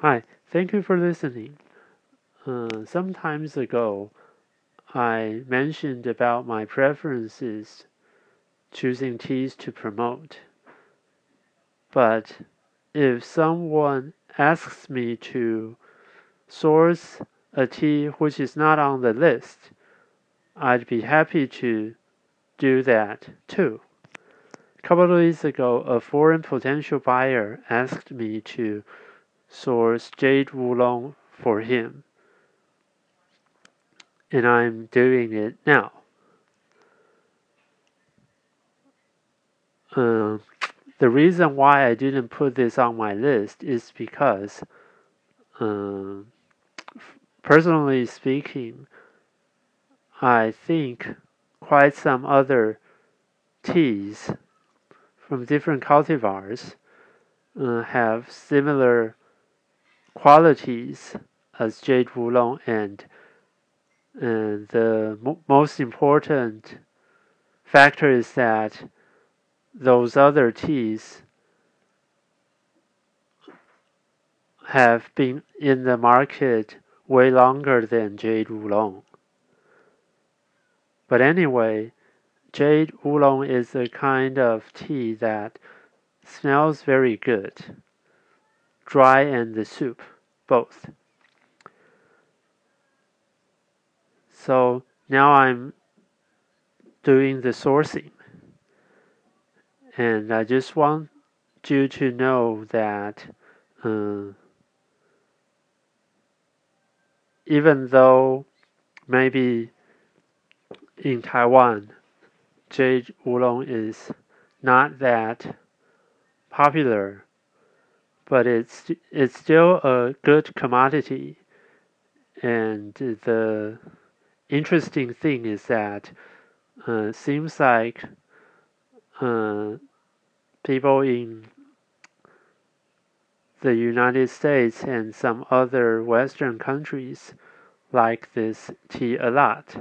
Hi, thank you for listening. Uh, some times ago, I mentioned about my preferences choosing teas to promote. But if someone asks me to source a tea which is not on the list, I'd be happy to do that too. A couple of days ago, a foreign potential buyer asked me to source Jade Oolong for him, and I'm doing it now. Uh, the reason why I didn't put this on my list is because, uh, personally speaking, I think quite some other teas from different cultivars uh, have similar qualities as Jade Oolong and and the mo most important factor is that those other teas have been in the market way longer than Jade Oolong. But anyway, Jade Oolong is a kind of tea that smells very good. Dry and the soup, both. So now I'm doing the sourcing. And I just want you to know that uh, even though maybe in Taiwan, Jade Oolong is not that popular, but it's it's still a good commodity. And the interesting thing is that uh, seems like uh, people in the United States and some other Western countries like this tea a lot.